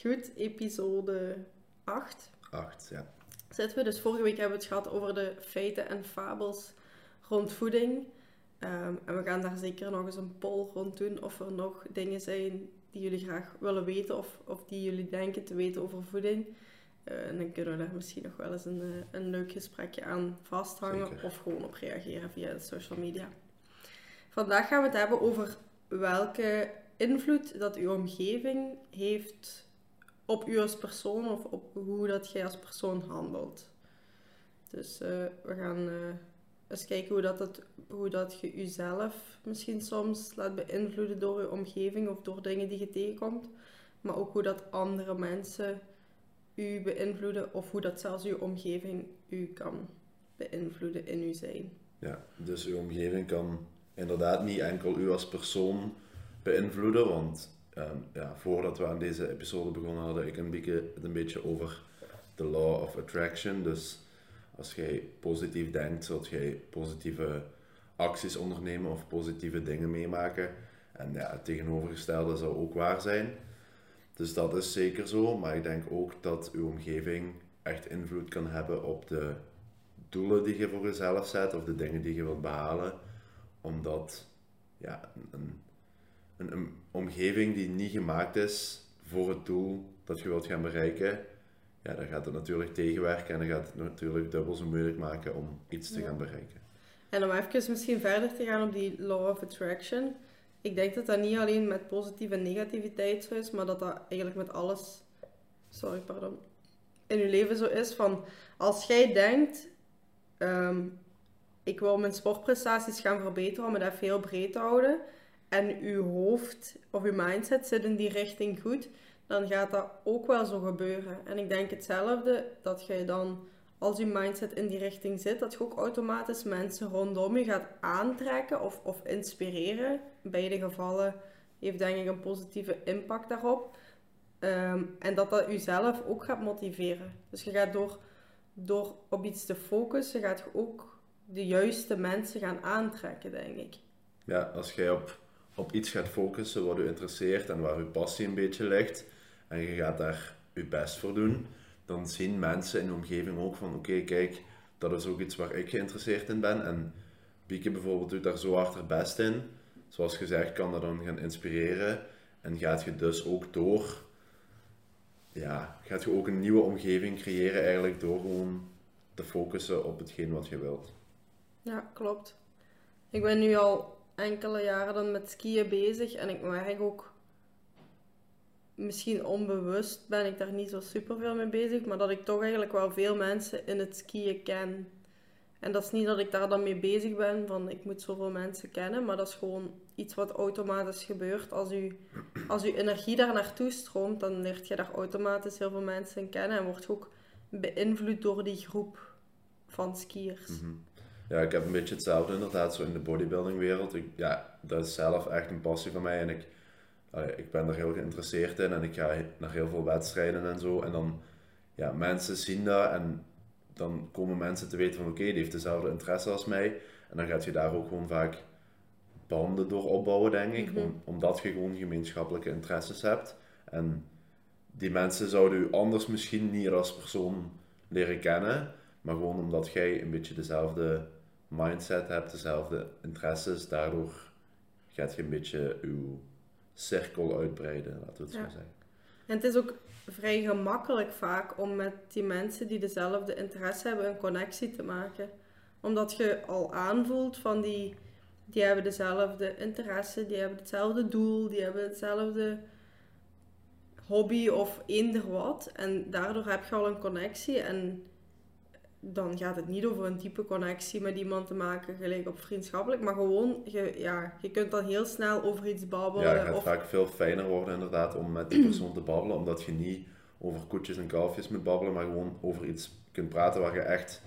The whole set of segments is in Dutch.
Goed, episode 8. 8, ja. Zitten we. Dus vorige week hebben we het gehad over de feiten en fabels rond voeding. Ehm, en we gaan daar zeker nog eens een poll rond doen of er nog dingen zijn die jullie graag willen weten of, of die jullie denken te weten over voeding. Eh, en dan kunnen we daar misschien nog wel eens een, eh, een leuk gesprekje aan vasthangen Zeker. of gewoon op reageren via de social media. Vandaag gaan we het hebben over welke invloed dat uw omgeving heeft op u als persoon of op hoe dat jij als persoon handelt. Dus eh, we gaan eh, eens kijken hoe, dat hoe dat je jezelf misschien soms laat beïnvloeden door je omgeving of door dingen die je tegenkomt. Maar ook hoe dat andere mensen u beïnvloeden of hoe dat zelfs uw omgeving u kan beïnvloeden in uw zijn. ja. Dus uw omgeving kan inderdaad niet enkel u als persoon beïnvloeden, want ehm, ja, voordat we aan deze episode begonnen hadden ik een beetje, het een beetje over de law of attraction. Dus als jij positief denkt, zult jij positieve acties ondernemen of positieve dingen meemaken. En ja, het tegenovergestelde zou ook waar zijn. Dus dat is zeker zo, maar ik denk ook dat uw omgeving echt invloed kan hebben op de doelen die je voor jezelf zet of de dingen die je wilt behalen. Omdat ja, een, een, een omgeving die niet gemaakt is voor het doel dat je wilt gaan bereiken, ja, dan gaat het natuurlijk tegenwerken en dan gaat het natuurlijk dubbel zo moeilijk maken om iets te Ja. gaan bereiken. En om even misschien verder te gaan op die law of attraction. Ik denk dat dat niet alleen met positieve en negativiteit zo is, maar dat dat eigenlijk met alles, sorry, pardon, in je leven zo is. Van als jij denkt, ehm, ik wil mijn sportprestaties gaan verbeteren om het even heel breed te houden, en uw hoofd of uw mindset zit in die richting goed, dan gaat dat ook wel zo gebeuren. En ik denk hetzelfde, dat je dan als je mindset in die richting zit, dat je ook automatisch mensen rondom je gaat aantrekken of, of inspireren. In beide gevallen heeft denk ik een positieve impact daarop. Ehm, en dat dat jezelf ook gaat motiveren. Dus je gaat door, door op iets te focussen, gaat ook de juiste mensen gaan aantrekken, denk ik. Ja, als jij op, op iets gaat focussen wat je interesseert en waar je passie een beetje ligt, en je gaat daar je best voor doen, dan zien mensen in de omgeving ook van, oké, kijk, dat is ook iets waar ik geïnteresseerd in ben. En Bieke bijvoorbeeld doet daar zo hard haar best in. Zoals gezegd, kan dat dan gaan inspireren. En gaat je dus ook door, ja, gaat je ook een nieuwe omgeving creëren eigenlijk door gewoon te focussen op hetgeen wat je wilt. Ja, klopt. Ik ben nu al enkele jaren dan met skiën bezig en ik merk ook, misschien onbewust ben ik daar niet zo super veel mee bezig, maar dat ik toch eigenlijk wel veel mensen in het skiën ken. En dat is niet dat ik daar dan mee bezig ben, van ik moet zoveel mensen kennen, maar dat is gewoon iets wat automatisch gebeurt. Als u, als uw energie daar naartoe stroomt, dan leert je daar automatisch heel veel mensen kennen en wordt je ook beïnvloed door die groep van skiers. Mhm. Ja, ik heb een beetje hetzelfde inderdaad, zo in de bodybuildingwereld. Ik, ja, dat is zelf echt een passie van mij en ik, ik ben er heel geïnteresseerd in en ik ga naar heel veel wedstrijden en zo. En dan, ja, mensen zien dat en dan komen mensen te weten van oké, die heeft dezelfde interesse als mij. En dan gaat je daar ook gewoon vaak banden door opbouwen, denk ik, Mhm. om, omdat je gewoon gemeenschappelijke interesses hebt. En die mensen zouden u anders misschien niet als persoon leren kennen, maar gewoon omdat jij een beetje dezelfde mindset hebt, dezelfde interesses, daardoor gaat je een beetje uw cirkel uitbreiden, laten we het Ja. zo zeggen. En het is ook vrij gemakkelijk vaak om met die mensen die dezelfde interesse hebben een connectie te maken. Omdat je al aanvoelt van die, die hebben dezelfde interesse, die hebben hetzelfde doel, die hebben hetzelfde hobby of eender wat. En daardoor heb je al een connectie en dan gaat het niet over een diepe connectie met iemand te maken, gelijk op vriendschappelijk, maar gewoon, je, ja, je kunt dan heel snel over iets babbelen. Ja, het gaat of, vaak veel fijner worden inderdaad om met die persoon te babbelen, omdat je niet over koetjes en kalfjes moet babbelen, maar gewoon over iets kunt praten waar je echt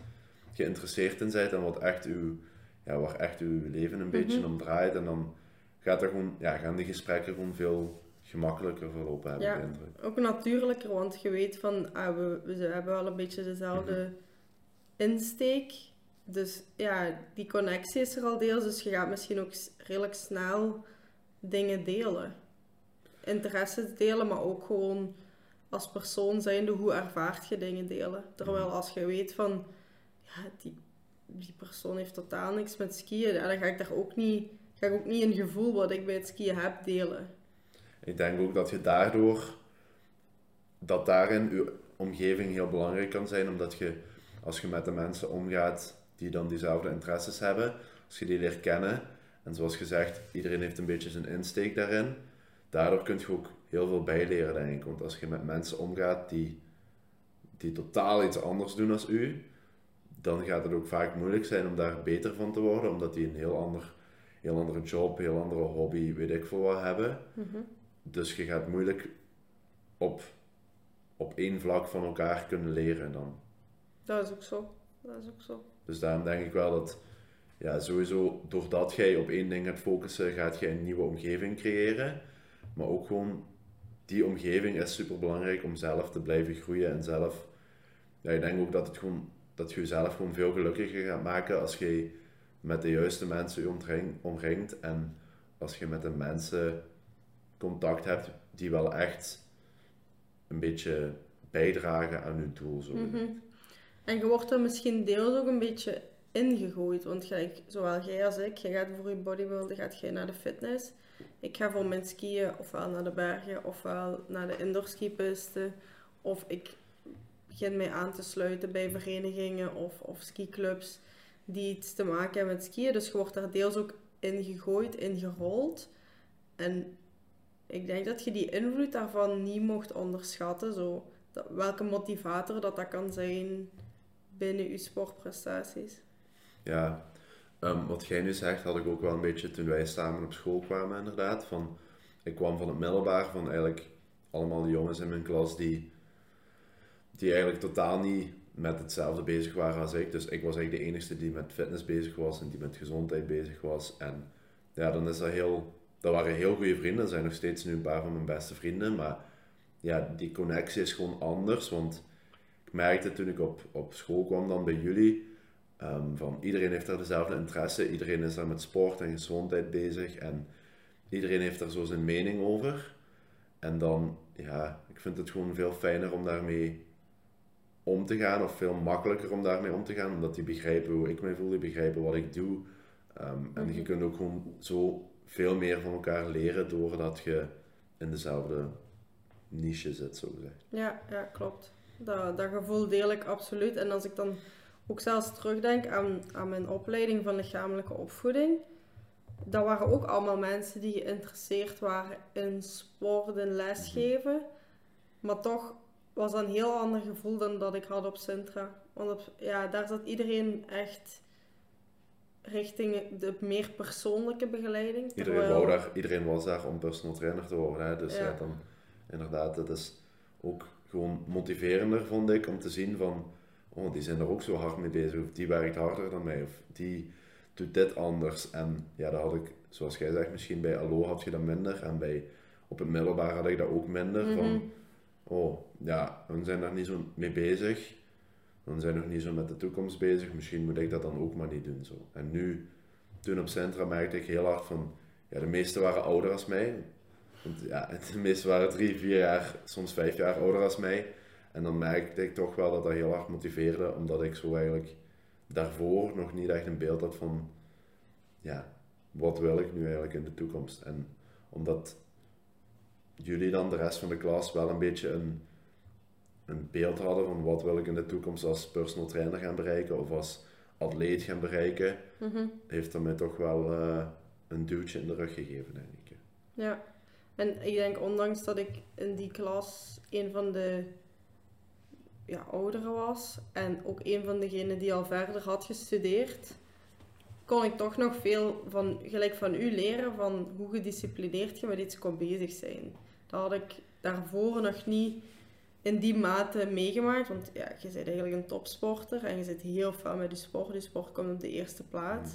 geïnteresseerd in bent en wat echt uw, ja, waar echt uw leven een beetje Mhm. om draait. En dan gaat er gewoon, ja, gaan die gesprekken gewoon veel gemakkelijker verlopen, heb Ja. indruk. Ook natuurlijker, want je weet van, ah, we, we hebben wel een beetje dezelfde insteek. Dus ja, die connectie is er al deels, dus je gaat misschien ook redelijk snel dingen delen. Interesses delen, maar ook gewoon als persoon zijnde, hoe ervaart je dingen delen? Terwijl als je weet van, ja, die, die persoon heeft totaal niks met skiën, dan ga ik daar ook niet, ga ik ook niet een gevoel wat ik bij het skiën heb delen. Ik denk ook dat je daardoor, dat daarin je omgeving heel belangrijk kan zijn, omdat je, als je met de mensen omgaat die dan diezelfde interesses hebben, als je die leert kennen, en zoals gezegd, iedereen heeft een beetje zijn insteek daarin, daardoor kun je ook heel veel bijleren, denk ik. Want als je met mensen omgaat die, die totaal iets anders doen als u, dan gaat het ook vaak moeilijk zijn om daar beter van te worden, omdat die een heel, ander, heel andere job, heel andere hobby, weet ik veel wat hebben. Dus je gaat moeilijk op, op één vlak van elkaar kunnen leren dan. Dat is ook zo. Dat is ook zo. Dus daarom denk ik wel dat ja, sowieso doordat jij op één ding gaat focussen, gaat jij een nieuwe omgeving creëren. Maar ook gewoon die omgeving is super belangrijk om zelf te blijven groeien en zelf. Ja, ik denk ook dat, het gewoon, dat je jezelf gewoon veel gelukkiger gaat maken als je met de juiste mensen je omring, omringt en als je met de mensen contact hebt die wel echt een beetje bijdragen aan je doel. Zo. Mhm. En je wordt er misschien deels ook een beetje ingegooid. Want gelijk, zowel jij als ik, je gaat voor je bodybuilden, gaat jij naar de fitness. Ik ga voor mijn skiën ofwel naar de bergen ofwel naar de indoor skipisten. Of ik begin mij aan te sluiten bij verenigingen of, of skiclubs die iets te maken hebben met skiën. Dus je wordt daar deels ook ingegooid, ingerold. En ik denk dat je die invloed daarvan niet mocht onderschatten. Zo, welke motivator dat, dat kan zijn binnen je sportprestaties. Ja, um, wat jij nu zegt had ik ook wel een beetje toen wij samen op school kwamen inderdaad. Van, ik kwam van het middelbaar van eigenlijk allemaal jongens in mijn klas die, die eigenlijk totaal niet met hetzelfde bezig waren als ik. Dus ik was eigenlijk de enige die met fitness bezig was en die met gezondheid bezig was. En ja, dan is dat heel... Dat waren heel goede vrienden, dat zijn nog steeds nu een paar van mijn beste vrienden, maar ja, die connectie is gewoon anders, want ik merkte toen ik op, op school kwam dan bij jullie, um, van iedereen heeft daar dezelfde interesse, iedereen is daar met sport en gezondheid bezig en iedereen heeft daar zo zijn mening over. En dan, ja, ik vind het gewoon veel fijner om daarmee om te gaan, of veel makkelijker om daarmee om te gaan, omdat die begrijpen hoe ik me voel, die begrijpen wat ik doe. Um, En je mhm. kunt ook gewoon zo veel meer van elkaar leren doordat je in dezelfde niche zit, zo gezegd. Ja, ja klopt. Dat, dat gevoel deel ik absoluut. En als ik dan ook zelfs terugdenk aan, aan mijn opleiding van lichamelijke opvoeding, dat waren ook allemaal mensen die geïnteresseerd waren in sport en lesgeven. Maar toch was dat een heel ander gevoel dan dat ik had op Sintra. Want op, ja, daar zat iedereen echt richting de meer persoonlijke begeleiding. Iedereen, wou daar, iedereen was daar om personal trainer te worden. Hè? Dus ja. dan, inderdaad, dat is ook gewoon motiverender, vond ik, om te zien van, oh, die zijn er ook zo hard mee bezig, of die werkt harder dan mij, of die doet dit anders. En ja, dat had ik, zoals jij zegt, misschien bij Allo had je dat minder, en bij, op het middelbaar had ik dat ook minder, van, mhm. oh, ja, we zijn daar niet zo mee bezig, we zijn nog niet zo met de toekomst bezig, misschien moet ik dat dan ook maar niet doen. Zo. En nu, toen op Centra merkte ik heel hard van, ja, de meesten waren ouder als mij, want ja, de meeste waren drie, vier jaar, soms vijf jaar ouder als mij. En dan merkte ik toch wel dat dat heel hard motiveerde, omdat ik zo eigenlijk daarvoor nog niet echt een beeld had van, ja, wat wil ik nu eigenlijk in de toekomst? En omdat jullie dan, de rest van de klas, wel een beetje een, een beeld hadden van wat wil ik in de toekomst als personal trainer gaan bereiken of als atleet gaan bereiken, mhm. heeft dat mij toch wel uh, een duwtje in de rug gegeven, denk ik. Ja. En ik denk, ondanks dat ik in die klas een van de ja, ouderen was en ook een van degenen die al verder had gestudeerd, kon ik toch nog veel van, gelijk van u leren van hoe gedisciplineerd je met iets kon bezig zijn. Dat had ik daarvoor nog niet in die mate meegemaakt, want ja, je bent eigenlijk een topsporter en je zit heel veel met je sport. Je sport komt op de eerste plaats.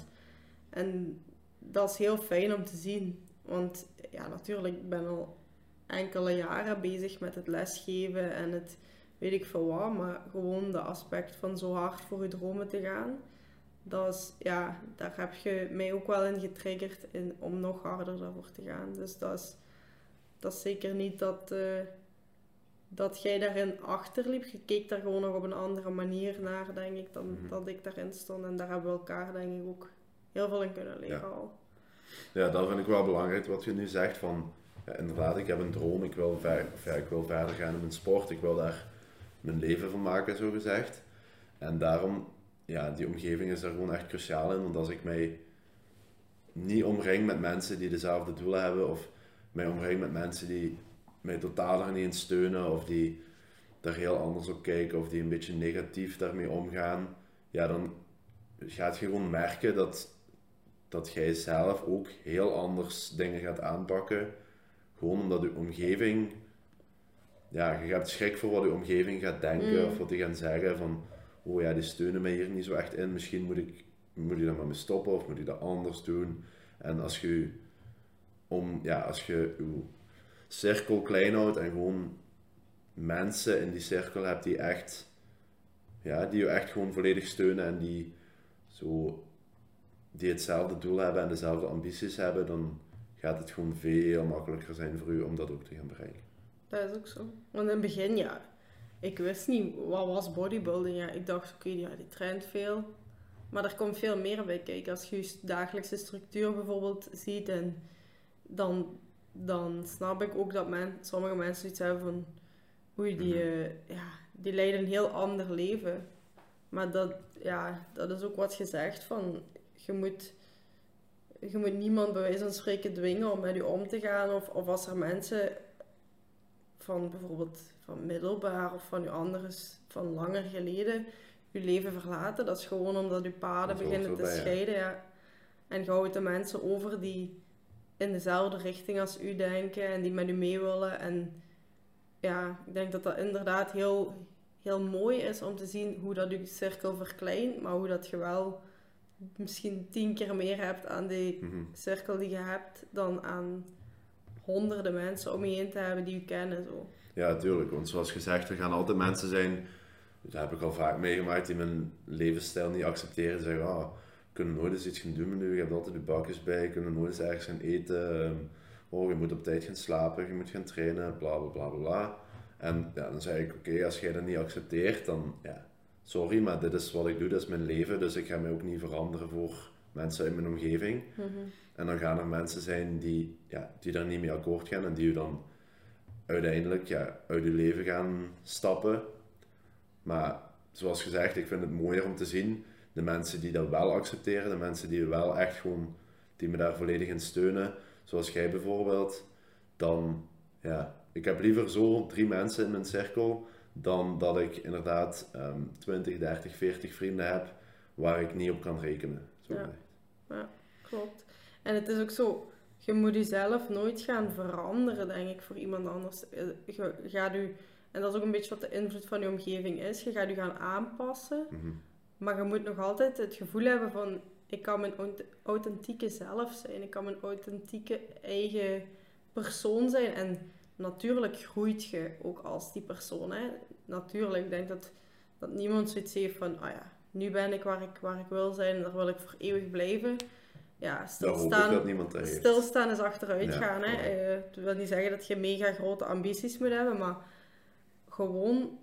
En dat is heel fijn om te zien. Want ja, natuurlijk, ik ben al enkele jaren bezig met het lesgeven en het weet ik veel wat, maar gewoon de aspect van zo hard voor je dromen te gaan, dat is, ja, daar heb je mij ook wel in getriggerd in, om nog harder daarvoor te gaan. Dus dat is, dat is zeker niet dat, uh, dat jij daarin achterliep. Je keek daar gewoon nog op een andere manier naar, denk ik, dan Mhm. dat ik daarin stond. En daar hebben we elkaar, denk ik, ook heel veel in kunnen leren Ja. al. Ja, dat vind ik wel belangrijk wat je nu zegt. Van, ja, inderdaad, ik heb een droom, ik wil, ver, ik wil verder gaan in mijn sport, ik wil daar mijn leven van maken, zo gezegd. En daarom, ja, die omgeving is er gewoon echt cruciaal in. Want als ik mij niet omring met mensen die dezelfde doelen hebben, of mij omring met mensen die mij totaal niet in steunen, of die daar heel anders op kijken, of die een beetje negatief daarmee omgaan, ja, dan gaat je gewoon merken dat dat jij zelf ook heel anders dingen gaat aanpakken. Gewoon omdat je omgeving, ja, je hebt schrik voor wat je omgeving gaat denken Mm. of wat die gaan zeggen van, oh ja, die steunen mij hier niet zo echt in, misschien moet ik, moet ik daar maar mee stoppen of moet ik dat anders doen. En als je, om, ja, als je je cirkel klein houdt en gewoon mensen in die cirkel hebt die echt, ja, die je echt gewoon volledig steunen en die zo die hetzelfde doel hebben en dezelfde ambities hebben, dan gaat het gewoon veel makkelijker zijn voor u om dat ook te gaan bereiken. Dat is ook zo. Want in het begin, ja, ik wist niet wat was bodybuilding. Ja, ik dacht, oké, ja, die traint veel. Maar er komt veel meer bij kijken. Als je je dagelijkse structuur bijvoorbeeld ziet, en dan, dan snap ik ook dat men, sommige mensen iets hebben van, oei, die, eh, ja, die leiden een heel ander leven. Maar dat, ja, dat is ook wat gezegd van, je moet, je moet niemand bij wijze van spreken dwingen om met je om te gaan. Of, of als er mensen van bijvoorbeeld van middelbaar of van je andere, s- van langer geleden, je leven verlaten. Dat is gewoon omdat je paden beginnen te scheiden. Ja. En je houdt de mensen over die in dezelfde richting als u denken en die met u mee willen. En ja, ik denk dat dat inderdaad heel, heel mooi is om te zien hoe dat je cirkel verkleint, maar hoe dat je wel misschien tien keer meer hebt aan die Mhm. cirkel die je hebt dan aan honderden mensen om je heen te hebben die je kennen. Zo. Ja, tuurlijk. Want zoals gezegd, er gaan altijd mensen zijn, dat heb ik al vaak meegemaakt, die mijn levensstijl niet accepteren. Zeggen, ah, we kunnen nooit eens iets gaan doen met u, je hebt altijd je bakjes bij, je kunt nooit eens ergens gaan eten. ehm, Oh, je moet op tijd gaan slapen, je moet gaan trainen, bla bla bla bla. En ja, dan zeg ik, oké, als jij dat niet accepteert, dan ja, sorry, maar dit is wat ik doe, dat is mijn leven, dus ik ga mij ook niet veranderen voor mensen in mijn omgeving. En dan gaan er mensen zijn die, ja, die daar niet mee akkoord gaan en die u dan uiteindelijk ja, uit uw leven gaan stappen. Maar zoals gezegd, ik vind het mooier om te zien de mensen die dat wel accepteren, de mensen die wel echt gewoon, die me daar volledig in steunen, zoals jij bijvoorbeeld, dan, ja, ik heb liever zo drie mensen in mijn cirkel dan dat ik inderdaad ehm 20, 30, 40 vrienden heb waar ik niet op kan rekenen. Zo Ja. gezegd. Klopt. En het is ook zo, je moet jezelf nooit gaan veranderen, denk ik, voor iemand anders. Eh, Je gaat u, en dat is ook een beetje wat de invloed van je omgeving is, je gaat je gaan aanpassen, Mhm. maar je moet nog altijd het gevoel hebben van, ik kan mijn aut- authentieke zelf zijn, ik kan mijn authentieke eigen persoon zijn. En natuurlijk groeit je ook als die persoon. Hè? Natuurlijk, ik denk dat, dat niemand zoiets heeft van, ah ja, nu ben ik waar ik, waar ik wil zijn en daar wil ik voor eeuwig blijven. Ja, stilstaan, dat niemand dat heeft. stilstaan is achteruit Ja, gaan. Hè? voilà. Eh, Het wil niet zeggen dat je mega grote ambities moet hebben, maar gewoon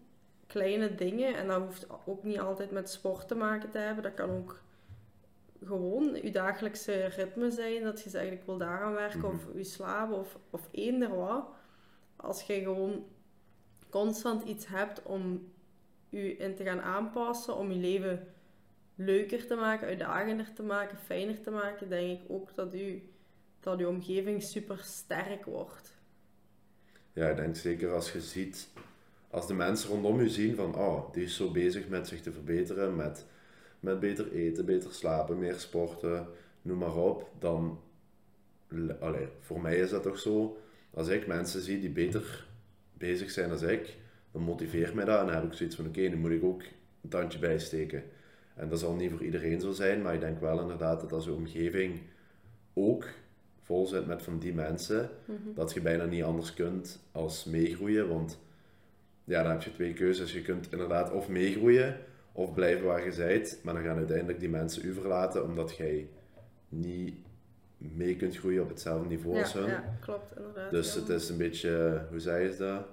kleine dingen. En dat hoeft ook niet altijd met sport te maken te hebben. Dat kan ook gewoon je dagelijkse ritme zijn. Dat je zegt, ik wil daaraan werken, Mhm. of je slapen, of, of eender wat. Als je gewoon constant iets hebt om je in te gaan aanpassen, om je leven leuker te maken, uitdagender te maken, fijner te maken, denk ik ook dat je, dat je omgeving super sterk wordt. Ja, ik denk zeker als je ziet, als de mensen rondom je zien van, oh, die is zo bezig met zich te verbeteren, met, met beter eten, beter slapen, meer sporten, noem maar op, dan, allee, voor mij is dat toch zo, als ik mensen zie die beter bezig zijn dan ik, dan motiveert mij dat en dan heb ik zoiets van, oké, nu moet ik ook een tandje bijsteken. En dat zal niet voor iedereen zo zijn, maar ik denk wel inderdaad dat als je omgeving ook vol zit met van die mensen, dat je bijna niet anders kunt als meegroeien. Want ja, dan heb je twee keuzes. Je kunt inderdaad of meegroeien of blijven waar je bent, maar dan gaan uiteindelijk die mensen u verlaten omdat jij niet mee kunt groeien op hetzelfde niveau Ja, als hun. ja, klopt, inderdaad. Dus ja. het is een beetje, hoe zei je dat?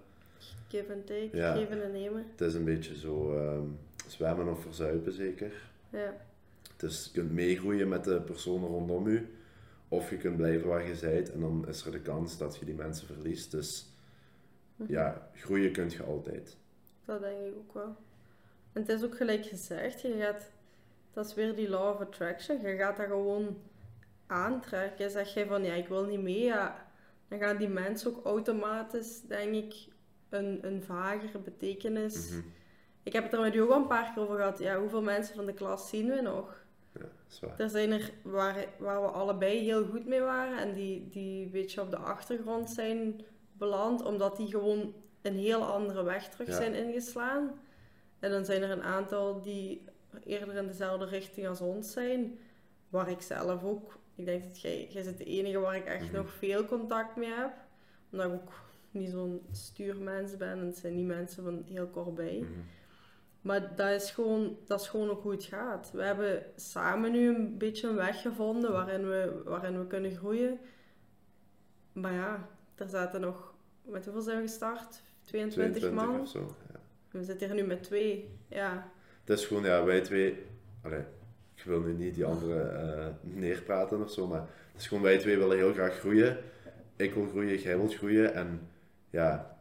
Give and take, Ja. geven en nemen. Het is een beetje zo ehm, zwemmen of verzuipen zeker. Ja, Dus je kunt meegroeien met de personen rondom je. Of je kunt blijven waar je bent en dan is er de kans dat je die mensen verliest. Dus Mhm. ja, groeien kun je altijd. dat denk ik ook wel. En het is ook gelijk gezegd, je gaat, dat is weer die law of attraction, je gaat dat gewoon aantrekken. Zeg jij van ja, ik wil niet mee, ja, dan gaan die mensen ook automatisch, denk ik, een, een vagere betekenis. Mhm. Ik heb het er met u ook al een paar keer over gehad. Ja, hoeveel mensen van de klas zien we nog? Ja. Er zijn er waar, waar we allebei heel goed mee waren en die, die een beetje op de achtergrond zijn beland, omdat die gewoon een heel andere weg terug Ja. zijn ingeslaan. En dan zijn er een aantal die eerder in dezelfde richting als ons zijn, waar ik zelf ook, ik denk dat jij, jij bent de enige waar ik echt Mhm. nog veel contact mee heb, omdat ik ook niet zo'n stuurmens ben en het zijn niet mensen van heel kort bij. Mhm. Maar dat is, gewoon, dat is gewoon ook hoe het gaat. We hebben samen nu een beetje een weg gevonden waarin we, waarin we kunnen groeien. Maar ja, er zaten nog... Met hoeveel zijn we gestart? 22, 22 man? of zo. Ja. We zitten hier nu met twee. Ja, Het is gewoon, ja, wij twee. Allee, ik wil nu niet die anderen eh, neerpraten of zo, maar het is gewoon, wij twee willen heel graag groeien. Ik wil groeien, jij wilt groeien. En ja,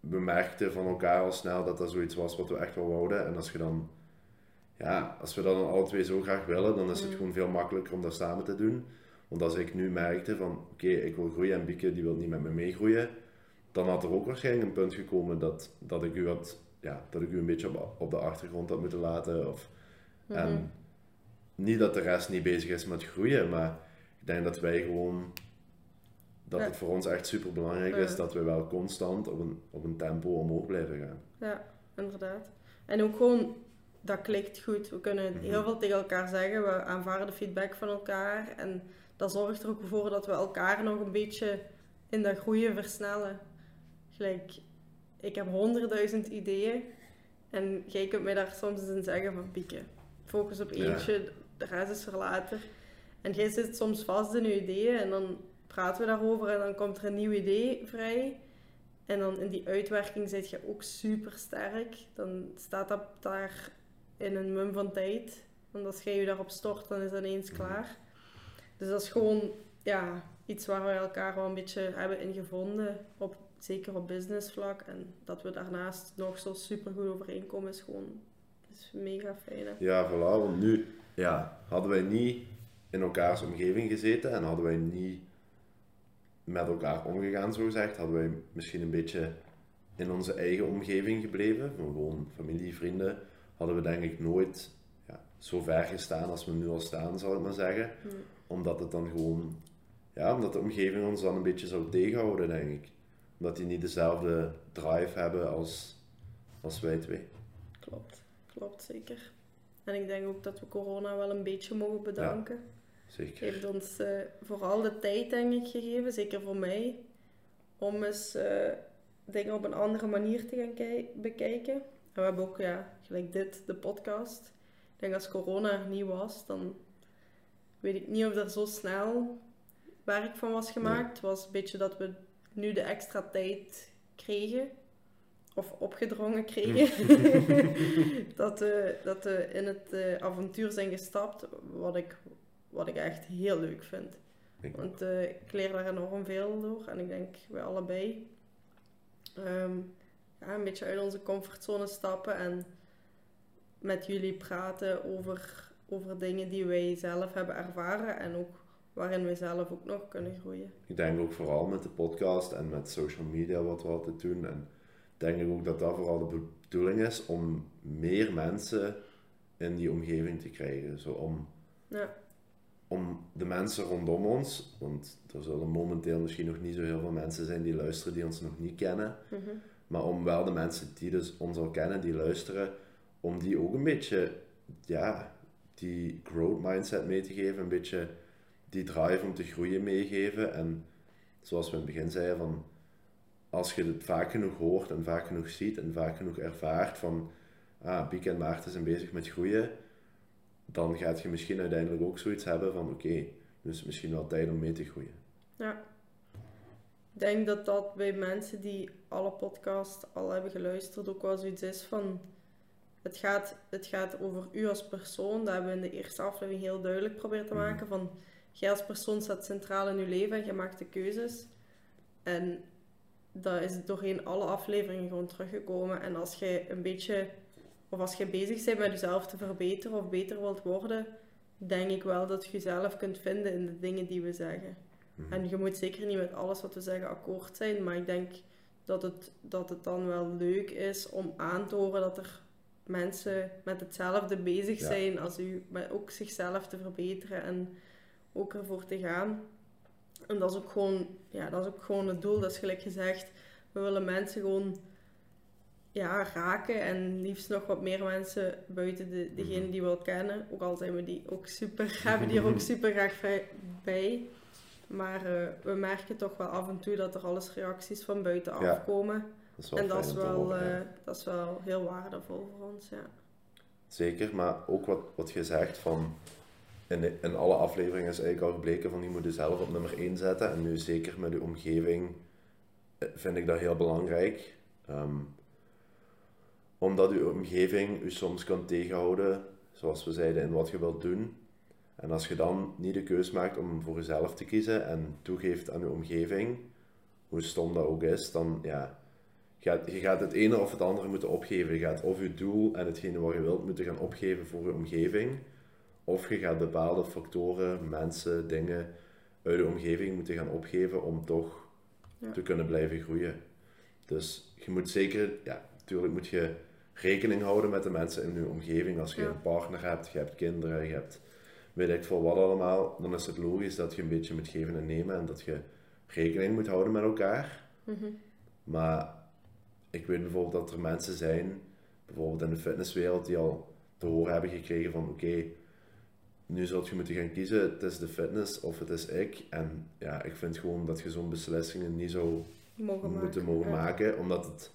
we merkten van elkaar al snel dat dat zoiets was wat we echt wel wouden. En als je dan, ja, als we dat dan alle twee zo graag willen, dan is het Mm. gewoon veel makkelijker om dat samen te doen. Want als ik nu merkte van, oké, ik wil groeien en Bieke die wil niet met me meegroeien, dan had er ook waarschijnlijk een punt gekomen dat, dat ik u had, ja, dat ik u een beetje op, op de achtergrond had moeten laten. Of, Mhm. En niet dat de rest niet bezig is met groeien, maar ik denk dat wij gewoon, dat Ja. het voor ons echt super belangrijk is dat we wel constant op een, op een tempo omhoog blijven gaan. ja, inderdaad. En ook gewoon, dat klikt goed. We kunnen Mhm. heel veel tegen elkaar zeggen. We aanvaarden de feedback van elkaar. En dat zorgt er ook voor dat we elkaar nog een beetje in dat groeien versnellen. Gelijk, ik heb honderdduizend ideeën. En jij kunt mij daar soms in zeggen van pieken. Focus op Ja. De rest is voor later. En jij zit soms vast in je ideeën en dan praten we daarover en dan komt er een nieuw idee vrij. En dan in die uitwerking zit je ook super sterk. Dan staat dat daar in een mum van tijd. En als jij je daarop stort, dan is dat ineens Mhm. klaar. Dus dat is gewoon ja, iets waar we elkaar wel een beetje hebben in gevonden. Op, zeker op businessvlak. En dat we daarnaast nog zo super goed overeenkomen is gewoon is mega fijn. hè. Ja, voilà, want nu, ja, hadden wij niet in elkaars omgeving gezeten en hadden wij niet met elkaar omgegaan, zo gezegd, hadden wij misschien een beetje in onze eigen omgeving gebleven, van gewoon familie, vrienden, hadden we denk ik nooit ja, zo ver gestaan als we nu al staan, zal ik maar zeggen. Nee. Omdat het dan gewoon, ja, omdat de omgeving ons dan een beetje zou tegenhouden, denk ik. Omdat die niet dezelfde drive hebben als, als wij twee. Klopt, klopt zeker. En ik denk ook dat we corona wel een beetje mogen bedanken. Zeker. heeft ons eh, vooral de tijd, denk ik, gegeven, zeker voor mij, om eens eh, dingen op een andere manier te gaan bekijken. En we hebben ook, ja, gelijk dit, de podcast. Ik denk als corona er niet was, dan weet ik niet of er zo snel werk van was gemaakt. Het was een beetje dat we nu de extra tijd kregen. Of opgedrongen kregen. dat we, dat we in het eh, avontuur zijn gestapt, wat ik, wat ik echt heel leuk vind. Want eh, ik leer daar enorm veel door en ik denk wij allebei. Ehm, ja, een beetje uit onze comfortzone stappen en met jullie praten over, over dingen die wij zelf hebben ervaren en ook waarin wij zelf ook nog kunnen groeien. Ik denk ook vooral met de podcast en met social media wat we altijd doen. En denk ik ook dat dat vooral de bedoeling is om meer mensen in die omgeving te krijgen. Zo om, Ja, om de mensen rondom ons, want er zullen momenteel misschien nog niet zo heel veel mensen zijn die luisteren die ons nog niet kennen. mhm. Maar om wel de mensen die dus ons al kennen, die luisteren, om die ook een beetje, ja, die growth mindset mee te geven, een beetje die drive om te groeien meegeven. En zoals we in het begin zeiden, van, als je het vaak genoeg hoort en vaak genoeg ziet en vaak genoeg ervaart van, ah, Bieke en Maarten zijn bezig met groeien, dan gaat je misschien uiteindelijk ook zoiets hebben van, oké, dus misschien wel tijd om mee te groeien. ja. Ik denk dat dat bij mensen die alle podcasts al hebben geluisterd ook wel zoiets is van... Het gaat, het gaat over u als persoon. Dat hebben we in de eerste aflevering heel duidelijk proberen te maken. Van, jij als persoon staat centraal in je leven en je maakt de keuzes. En dat is doorheen alle afleveringen gewoon teruggekomen. En als jij een beetje... Of als je bezig bent met jezelf te verbeteren of beter wilt worden... Denk ik wel dat je jezelf kunt vinden in de dingen die we zeggen. Mhm. En je moet zeker niet met alles wat we zeggen akkoord zijn, maar ik denk dat het, dat het dan wel leuk is om aan te horen dat er mensen met hetzelfde bezig Ja. zijn als u, met ook zichzelf te verbeteren en ook ervoor te gaan. En dat is ook gewoon, ja, dat is ook gewoon het doel. Dat is gelijk gezegd, we willen mensen gewoon ja, raken en liefst nog wat meer mensen buiten de, degene die we al kennen. Ook al zijn we die ook super, hebben die er ook super graag bij. Maar eh, we merken toch wel af en toe dat er alles reacties van buiten Ja, afkomen. Dat En dat is, wel, horen, ja. eh, dat is wel heel waardevol voor ons, ja. Zeker, maar ook wat, wat je zegt van in, in alle afleveringen is eigenlijk al gebleken van je moet jezelf op nummer 1 zetten en nu zeker met je omgeving eh, vind ik dat heel belangrijk. Ehm, omdat je omgeving je soms kan tegenhouden, zoals we zeiden, in wat je wilt doen. En als je dan niet de keus maakt om voor jezelf te kiezen en toegeeft aan je omgeving, hoe stom dat ook is, dan ja, je gaat het ene of het andere moeten opgeven. Je gaat of je doel en hetgene wat je wilt moeten gaan opgeven voor je omgeving. Of je gaat bepaalde factoren, mensen, dingen uit de omgeving moeten gaan opgeven om toch Ja. te kunnen blijven groeien. Dus je moet zeker, ja, natuurlijk moet je rekening houden met de mensen in je omgeving. Als je Ja. een partner hebt, je hebt kinderen, je hebt weet ik veel wat allemaal, dan is het logisch dat je een beetje moet geven en nemen en dat je rekening moet houden met elkaar. Mhm. Maar ik weet bijvoorbeeld dat er mensen zijn, bijvoorbeeld in de fitnesswereld, die al te horen hebben gekregen van oké, nu zult je moeten gaan kiezen, het is de fitness of het is ik. En ja, ik vind gewoon dat je zo'n beslissingen niet zou Mogen moeten maken, mogen ja. maken, omdat het...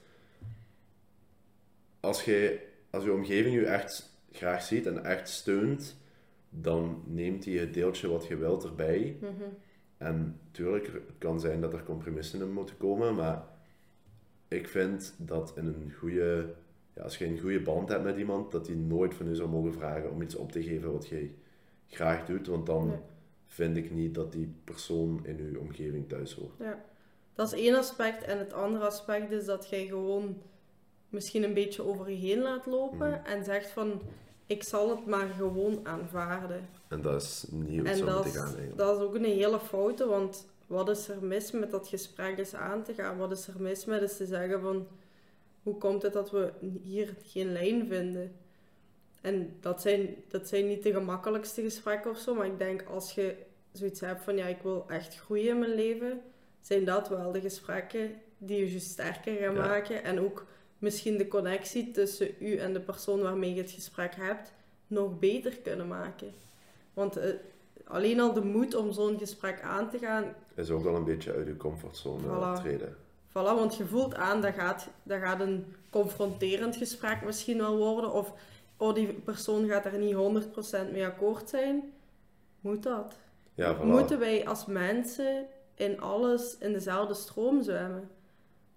Als je, als je omgeving je echt graag ziet en echt steunt, dan neemt hij het deeltje wat je wilt erbij. Mhm. En tuurlijk, het kan zijn dat er compromissen in moeten komen, maar ik vind dat in een goede, ja, als je een goede band hebt met iemand, dat die nooit van je zou mogen vragen om iets op te geven wat je graag doet, want dan Nee. vind ik niet dat die persoon in je omgeving thuis hoort. Ja, dat is één aspect. En het andere aspect is dat jij gewoon misschien een beetje over je heen laat lopen Mhm. en zegt van, ik zal het maar gewoon aanvaarden. En dat is niet hoe moeten is, gaan eigenlijk. dat is ook een hele foute, want wat is er mis met dat gesprek eens aan te gaan? Wat is er mis met eens te zeggen van, hoe komt het dat we hier geen lijn vinden? En dat zijn, dat zijn niet de gemakkelijkste gesprekken of zo, maar ik denk als je zoiets hebt van, ja, ik wil echt groeien in mijn leven, zijn dat wel de gesprekken die je je sterker gaan Ja. maken. En ook misschien de connectie tussen u en de persoon waarmee je het gesprek hebt, nog beter kunnen maken. Want eh, alleen al de moed om zo'n gesprek aan te gaan, Is ook wel een beetje uit je comfortzone Voilà. treden. voilà, want je voelt aan dat gaat, dat gaat een confronterend gesprek misschien wel worden. Of oh, die persoon gaat er niet 100% mee akkoord zijn. Moet dat? Ja, voilà. Moeten wij als mensen in alles in dezelfde stroom zwemmen?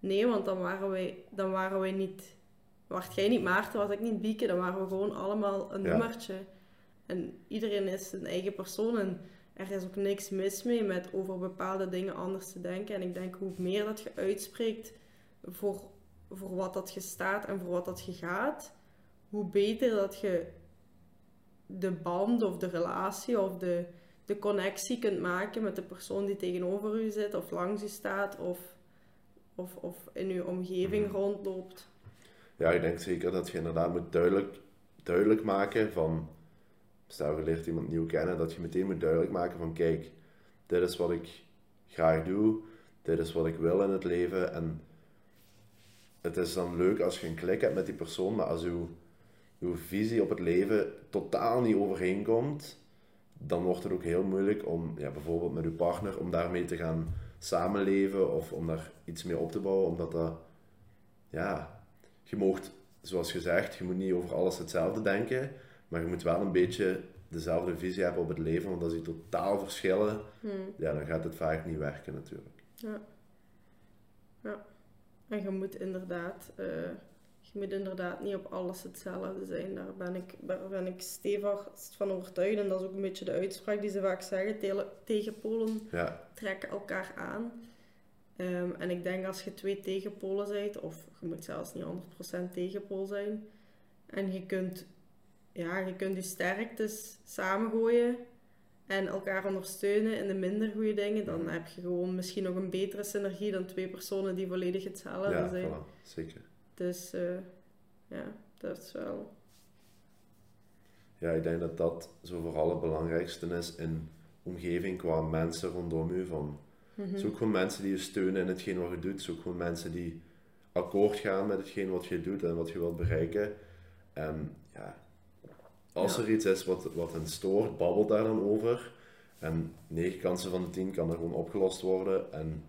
Nee, want dan waren wij, dan waren wij niet... Wacht jij niet Maarten, was ik niet Bieke, dan waren we gewoon allemaal een Ja. nummertje. En iedereen is zijn eigen persoon en er is ook niks mis mee met over bepaalde dingen anders te denken. En ik denk hoe meer dat je uitspreekt voor, voor wat dat je staat en voor wat dat je gaat, hoe beter dat je de band of de relatie of de, de connectie kunt maken met de persoon die tegenover u zit of langs u staat of, of, of in uw omgeving Mhm. rondloopt. Ja, ik denk zeker dat je inderdaad moet duidelijk, duidelijk maken van, stel je leert iemand nieuw kennen, dat je meteen moet duidelijk maken van, kijk, dit is wat ik graag doe, dit is wat ik wil in het leven en het is dan leuk als je een klik hebt met die persoon, maar als uw, uw visie op het leven totaal niet overeenkomt, dan wordt het ook heel moeilijk om, ja, bijvoorbeeld met uw partner, om daarmee te gaan samenleven of om daar iets mee op te bouwen, omdat dat, ja, je moogt, zoals gezegd, je moet niet over alles hetzelfde denken, maar je moet wel een beetje dezelfde visie hebben op het leven, want als die totaal verschillen, Hmm, ja, dan gaat het vaak niet werken natuurlijk. ja. En je moet inderdaad, eh, je moet inderdaad niet op alles hetzelfde zijn. Daar ben ik, daar ben ik stevig van overtuigd. En dat is ook een beetje de uitspraak die ze vaak zeggen. Tele- Tegenpolen Ja, trekken elkaar aan. Ehm, en ik denk als je twee tegenpolen bent, of je moet zelfs niet 100% tegenpool zijn, en je kunt, ja, je kunt je sterktes samengooien en elkaar ondersteunen in de minder goede dingen, dan heb je gewoon misschien nog een betere synergie dan twee personen die volledig hetzelfde ja zijn. voilà, zeker. Dus eh, ja, dat is wel. Ja, ik denk dat dat zo vooral het belangrijkste is in omgeving qua mensen rondom u. Van, Mhm. Zoek gewoon mensen die je steunen in hetgeen wat je doet. Zoek gewoon mensen die akkoord gaan met hetgeen wat je doet en wat je wilt bereiken. En ja, als Ja. er iets is wat, wat hen stoort, babbel daar dan over. En 9 kansen van de 10 kan er gewoon opgelost worden. En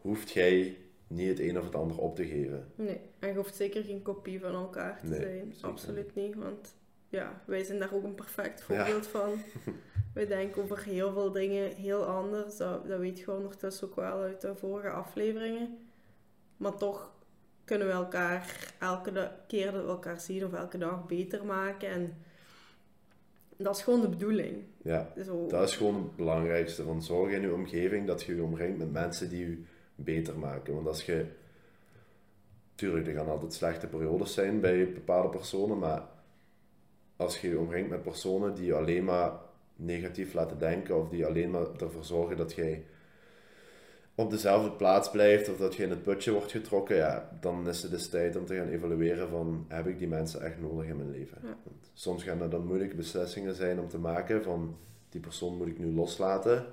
hoeft jij niet het een of het ander op te geven. Nee, en je hoeft zeker geen kopie van elkaar te Nee, zijn. Absoluut niet, want ja, wij zijn daar ook een perfect Ja. voorbeeld van. wij denken over heel veel dingen heel anders. Dat, dat weet je ondertussen ook wel uit de vorige afleveringen. Maar toch kunnen we elkaar elke keer dat we elkaar zien of elke dag beter maken. En dat is gewoon de bedoeling. Ja, Zo. dat is gewoon het belangrijkste. Van zorg in je omgeving dat je je omringt met mensen die je beter maken. Want als je... Tuurlijk, er gaan altijd slechte periodes zijn bij bepaalde personen, maar als je je omringt met personen die je alleen maar negatief laten denken of die alleen maar ervoor zorgen dat jij op dezelfde plaats blijft of dat je in het putje wordt getrokken, ja, dan is het dus tijd om te gaan evalueren van heb ik die mensen echt nodig in mijn leven. Ja. Soms gaan er dan moeilijke beslissingen zijn om te maken van die persoon moet ik nu loslaten,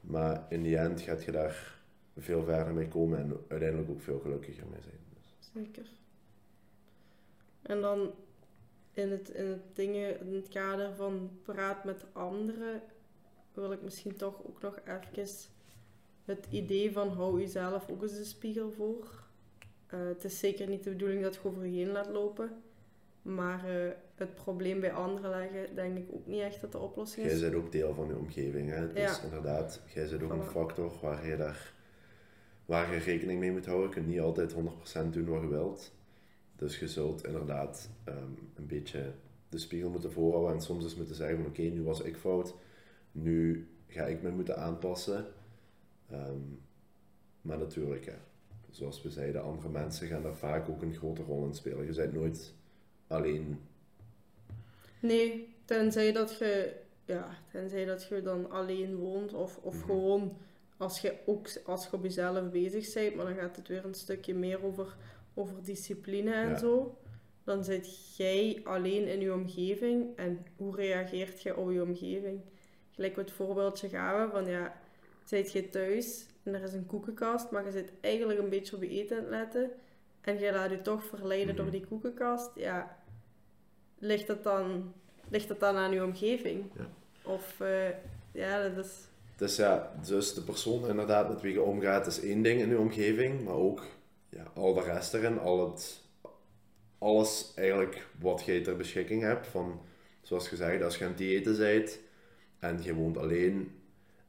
maar in die end gaat je daar veel verder mee komen en uiteindelijk ook veel gelukkiger mee zijn. Dus, Zeker. En dan in het, in het dingen, in het kader van praat met anderen, wil ik misschien toch ook nog even het idee van hou jezelf ook eens de spiegel voor. Eh, het is zeker niet de bedoeling dat je over je heen laat lopen. Maar eh, het probleem bij anderen leggen, denk ik ook niet echt dat de oplossing Jij is. bent ook deel van je omgeving. Hè? Dus Ja. inderdaad, jij bent ook een factor waar je, daar, waar je rekening mee moet houden. Je kunt niet altijd 100% doen wat je wilt. Dus je zult inderdaad ehm, een beetje de spiegel moeten voorhouden en soms eens moeten zeggen van oké, nu was ik fout. Nu ga ik me moeten aanpassen. Ehm, maar natuurlijk, ja, zoals we zeiden, andere mensen gaan daar vaak ook een grote rol in spelen. Je bent nooit alleen. Nee, tenzij dat je, ja, tenzij dat je dan alleen woont of, of Mhm. gewoon als je ook als je op jezelf bezig bent, maar dan gaat het weer een stukje meer over, over discipline en Ja. zo. Dan zit jij alleen in je omgeving en hoe reageert je op je omgeving? Gelijk het voorbeeldje gaven van ja, zit je thuis en er is een koekenkast, maar je zit eigenlijk een beetje op je eten aan het letten en je laat je toch verleiden Mhm. door die koekenkast, ja, ligt dat dan, ligt dat dan aan je omgeving? Ja. Of, eh, ja, dat is... Dus ja, dus de persoon inderdaad met wie je omgaat is één ding in je omgeving, maar ook ja, al de rest erin, al het, alles eigenlijk wat jij ter beschikking hebt. Van, zoals gezegd, als je aan het diëten bent en je woont alleen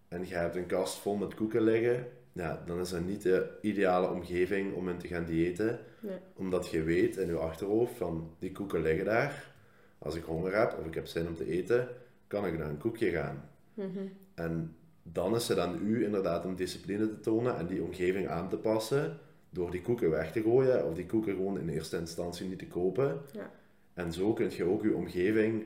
en je hebt een kast vol met koeken liggen, ja, dan is dat niet de ideale omgeving om in te gaan diëten. Nee. Omdat je weet in je achterhoofd van die koeken liggen daar. Als ik honger heb of ik heb zin om te eten, kan ik naar een koekje gaan. Mhm. En dan is het aan u inderdaad om discipline te tonen en die omgeving aan te passen door die koeken weg te gooien of die koeken gewoon in eerste instantie niet te kopen. Ja. En zo kun je ook je omgeving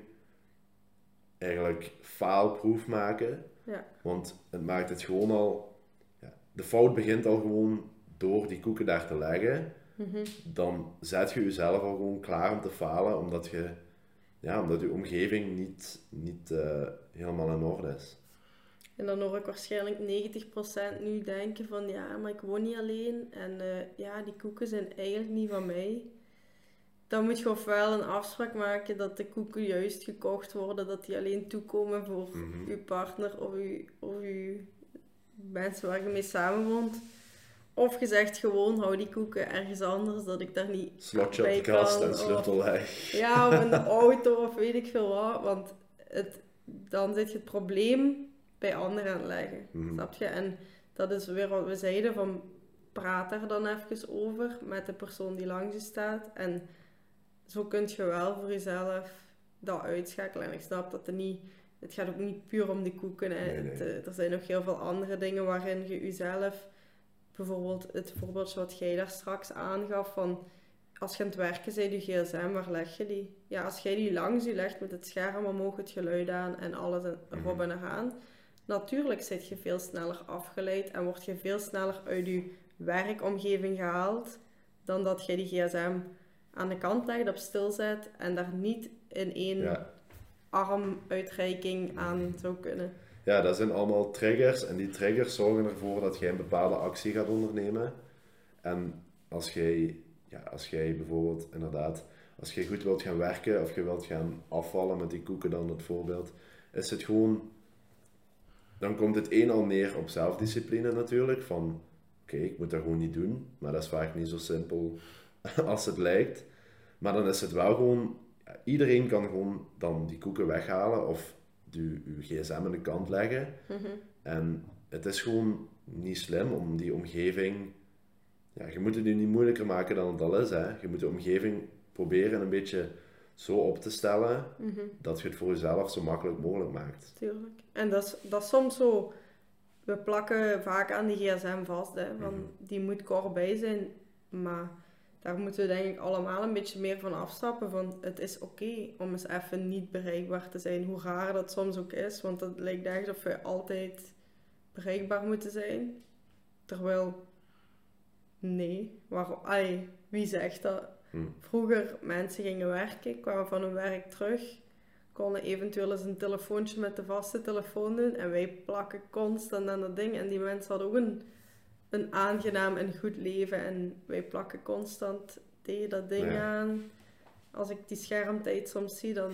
eigenlijk faalproof maken. Ja. Want het maakt het gewoon al... Ja, de fout begint al gewoon door die koeken daar te leggen. Mhm. Dan zet je jezelf al gewoon klaar om te falen, omdat je... Ja, omdat je omgeving niet, niet eh, helemaal in orde is. En dan hoor ik waarschijnlijk 90% nu denken van ja, maar ik woon niet alleen en eh, ja, die koeken zijn eigenlijk niet van mij. Dan moet je ofwel een afspraak maken dat de koeken juist gekocht worden, dat die alleen toekomen voor Mhm. uw partner of uw, of uw mensen waar je mee samenwoont. Of je zegt gewoon, hou die koeken ergens anders, dat ik daar niet Slotje op bij de kast kan, en sleutel weg. Ja, of in de auto of weet ik veel wat. Want het, dan zit je het probleem bij anderen leggen. Mhm. Snap je? En dat is weer wat we zeiden van praat daar dan even over met de persoon die langs je staat. En zo kun je wel voor jezelf dat uitschakelen. En ik snap dat er niet... Het gaat ook niet puur om de koeken. Hè. Nee, nee. Het, eh, er zijn nog heel veel andere dingen waarin je jezelf... Bijvoorbeeld het voorbeeld wat jij daar straks aangaf van... Als je aan het werken bent, je gsm, waar leg je die? Ja, als jij die langs je legt met het scherm omhoog, het geluid aan en alles erop en eraan... Natuurlijk zit je veel sneller afgeleid en word je veel sneller uit je werkomgeving gehaald dan dat je die gsm aan de kant legt, op stil zet en daar niet in één Ja. armuitreiking aan zou kunnen. Ja, dat zijn allemaal triggers en die triggers zorgen ervoor dat jij een bepaalde actie gaat ondernemen. En als jij, ja, als jij bijvoorbeeld inderdaad, als jij goed wilt gaan werken of je wilt gaan afvallen met die koeken dan het voorbeeld, is het gewoon, dan komt het een al neer op zelfdiscipline natuurlijk, van oké, ik moet dat gewoon niet doen, maar dat is vaak niet zo simpel als het lijkt. Maar dan is het wel gewoon, ja, iedereen kan gewoon dan die koeken weghalen of je, je gsm aan de kant leggen. En het is gewoon niet slim om die omgeving. Ja, je moet het nu niet moeilijker maken dan het al is. Hè. Je moet de omgeving proberen een beetje zo op te stellen dat je het voor jezelf zo makkelijk mogelijk maakt. Tuurlijk. En dat is, dat is soms zo. We plakken vaak aan die gsm vast, hè, van Mhm. die moet kort bij zijn. Maar daar moeten we denk ik allemaal een beetje meer van afstappen. Van het is oké om eens even niet bereikbaar te zijn, hoe raar dat soms ook is. Want het lijkt echt of we altijd bereikbaar moeten zijn. Terwijl, nee. Waarom? Ai, wie zegt dat? Hm. Vroeger mensen gingen werken, kwamen van hun werk terug, konden eventueel eens een telefoontje met de vaste telefoon doen en wij plakken constant aan dat ding. En die mensen hadden ook een, een aangenaam en goed leven en wij plakken constant tegen dat ding Ja. aan. Als ik die schermtijd soms zie, dan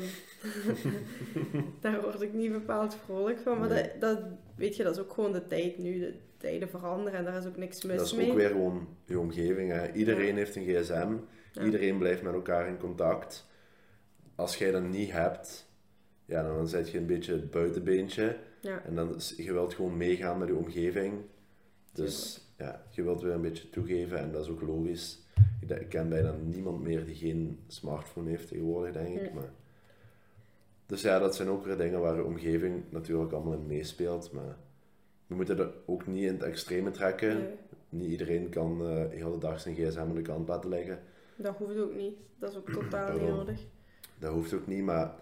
daar word ik niet bepaald vrolijk van. Maar Nee. dat, dat, weet je, dat is ook gewoon de tijd nu. De tijden veranderen en daar is ook niks mis Dat is mee. ook weer gewoon je omgeving. Hè. Iedereen Ja. heeft een gsm, Ja. iedereen blijft met elkaar in contact. Als jij dat niet hebt, ja, dan zet je een beetje het buitenbeentje. Ja. En dan, je wilt gewoon meegaan met je omgeving. Dus ja, je wilt weer een beetje toegeven en dat is ook logisch. Ik, ken bijna niemand meer die geen smartphone heeft tegenwoordig, denk ik. Maar... Dus ja, dat zijn ook weer dingen waar je omgeving natuurlijk allemaal in meespeelt. Maar we moeten dat ook niet in het extreme trekken. Nee. Niet iedereen kan de hele dag zijn gsm aan de kant laten leggen. Dat hoeft ook niet. Dat is ook totaal niet nodig. Dat hoeft ook niet, maar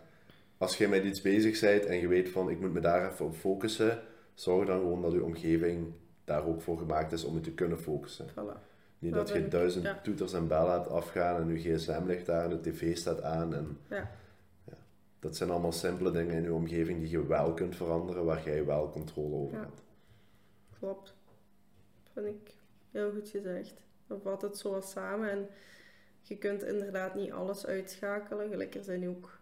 als je met iets bezig bent en je weet van ik moet me daar even op focussen, zorg dan gewoon dat je omgeving daar ook voor gemaakt is om je te kunnen focussen. Voilà. Niet Dat dat je duizend ja. toeters en bellen hebt afgaan en je gsm ligt daar en de tv staat aan. En, Ja. ja, dat zijn allemaal simpele dingen in je omgeving die je wel kunt veranderen, waar jij wel controle over Ja. hebt. Klopt. Vind ik heel goed gezegd. We vatten het zo wat samen en je kunt inderdaad niet alles uitschakelen. Gelijk er zijn ook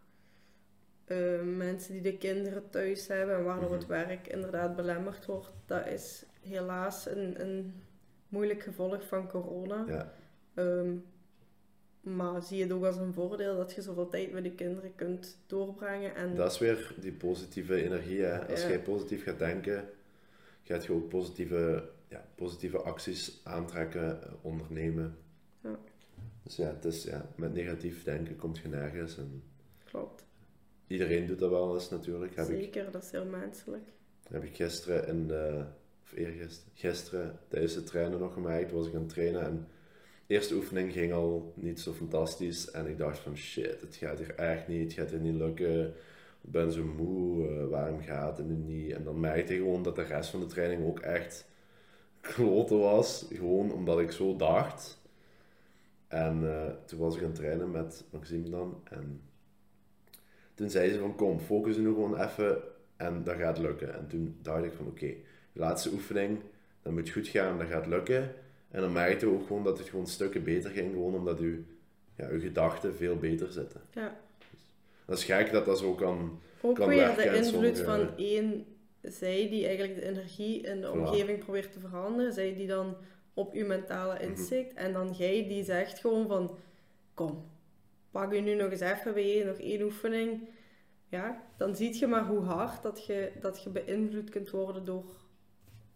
eh, mensen die de kinderen thuis hebben en waardoor het werk inderdaad belemmerd wordt. Dat is helaas een, een moeilijk gevolg van corona. Ja, Ehm, maar zie het ook als een voordeel dat je zoveel tijd met je kinderen kunt doorbrengen. En dat is weer die positieve energie. Hè. Als Ja. jij positief gaat denken, gaat je ook positieve, ja, positieve acties aantrekken, eh, ondernemen. Ja. Dus ja, het is, ja, met negatief denken komt je nergens. En klopt. iedereen doet dat wel eens natuurlijk. Heb ik, Zeker, dat is heel menselijk. heb ik gisteren in de, of eergisteren, gisteren tijdens de trainen nog gemerkt, was ik aan het trainen en de eerste oefening ging al niet zo fantastisch en ik dacht van shit, het gaat hier echt niet, het gaat hier niet lukken, ik ben zo moe, eh, waarom gaat het nu niet? En dan merkte ik gewoon dat de rest van de training ook echt kloten was, gewoon omdat ik zo dacht. En eh, toen was ik aan het trainen met Maxime dan en toen zei ze van kom, focus nu gewoon even en dat gaat lukken. En toen dacht ik van oké, de laatste oefening, dat moet goed gaan, dat gaat lukken. En dan merkte we ook gewoon dat het gewoon stukken beter ging, gewoon omdat uw, ja, uw gedachten veel beter zitten. Ja. Dat is gek dat dat zo kan... Ook kan weer werken de en invloed sommige- van één zij die eigenlijk de energie in de Voilà. omgeving probeert te veranderen. Zij die dan op uw mentale Mhm. insteekt. En dan jij die zegt gewoon van... Kom, pak je nu nog eens even weer, nog één oefening. Ja, dan zie je maar hoe hard dat je, dat je beïnvloed kunt worden door,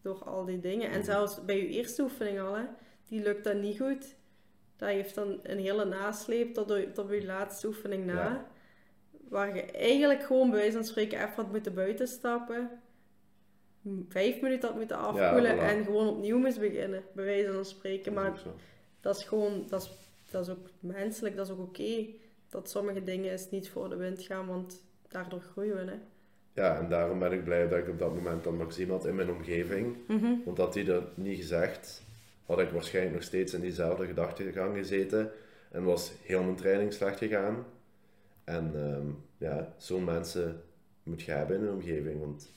door al die dingen. En Mhm. zelfs bij je eerste oefening al, hè. die lukt dat niet goed. Dat heeft dan een hele nasleep tot, de- tot je laatste oefening na. Ja. Waar je eigenlijk gewoon bij wijze van spreken even had moeten buitenstappen. Vijf minuten had moeten afkoelen voilà. en gewoon opnieuw moest beginnen. Bij wijze van spreken. Dat is Maar dat is gewoon, dat is, dat is ook menselijk, dat is ook oké. Dat sommige dingen eens niet voor de wind gaan, want daardoor groeien we. Hè. Ja, en daarom ben ik blij dat ik op dat moment dan Maxime had in mijn omgeving. Want had hij dat niet gezegd, had ik waarschijnlijk nog steeds in diezelfde gedachtegang gezeten. En was heel mijn training slecht gegaan. En ehm, ja, zo'n mensen moet je hebben in een omgeving. Want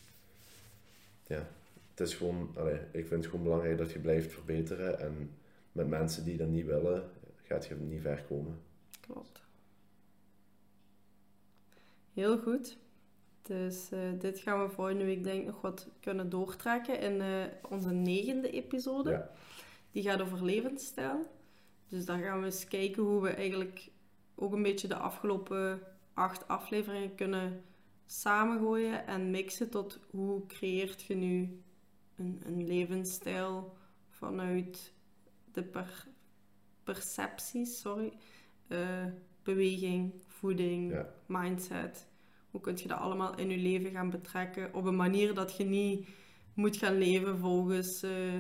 ja, het is gewoon, allee, ik vind het gewoon belangrijk dat je blijft verbeteren. En met mensen die dat niet willen, gaat je niet ver komen. Klopt. Heel goed. Dus eh, dit gaan we volgende week denk ik nog wat kunnen doortrekken in eh, onze negende episode. Ja. Die gaat over levensstijl. Dus daar gaan we eens kijken hoe we eigenlijk ook een beetje de afgelopen acht afleveringen kunnen samengooien en mixen tot hoe creëert je nu een, een levensstijl vanuit de per- percepties, sorry, eh, beweging, voeding, Ja. mindset. Hoe kun je dat allemaal in je leven gaan betrekken op een manier dat je niet moet gaan leven volgens, eh,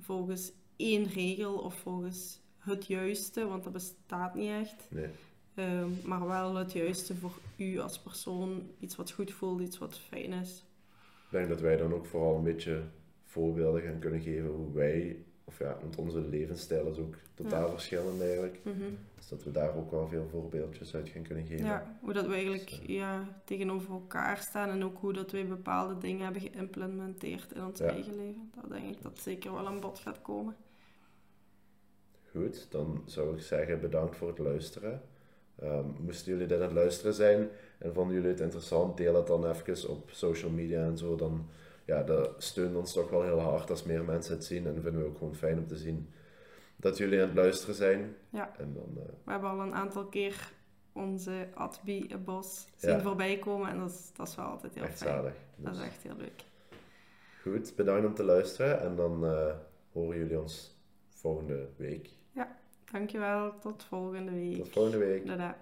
volgens één regel of volgens het juiste, want dat bestaat niet echt. Nee. Ehm, maar wel het juiste voor u als persoon. Iets wat goed voelt, iets wat fijn is. Ik denk dat wij dan ook vooral een beetje voorbeelden gaan kunnen geven hoe wij, of ja, want onze levensstijl is ook totaal Ja. verschillend eigenlijk. Mhm. Dus dat we daar ook wel veel voorbeeldjes uit gaan kunnen geven. Ja, hoe dat we eigenlijk Dus, ja, tegenover elkaar staan en ook hoe dat wij bepaalde dingen hebben geïmplementeerd in ons Ja. eigen leven. Dat denk ik dat zeker wel aan bod gaat komen. Goed, dan zou ik zeggen bedankt voor het luisteren. Ehm, moesten jullie dit aan het luisteren zijn en vonden jullie het interessant, deel het dan even op social media en zo. Dan, ja, dat steunt ons toch wel heel hard als meer mensen het zien en vinden we ook gewoon fijn om te zien dat jullie aan het luisteren zijn. Ja. En dan, eh, We hebben al een aantal keer onze Adbi Bos zien Ja. voorbij komen en dat is, dat is wel altijd heel echt fijn. zalig. Dat is Dus, echt heel leuk. Goed, bedankt om te luisteren en dan eh, horen jullie ons volgende week. Dankjewel, tot volgende week. Tot volgende week. Dada.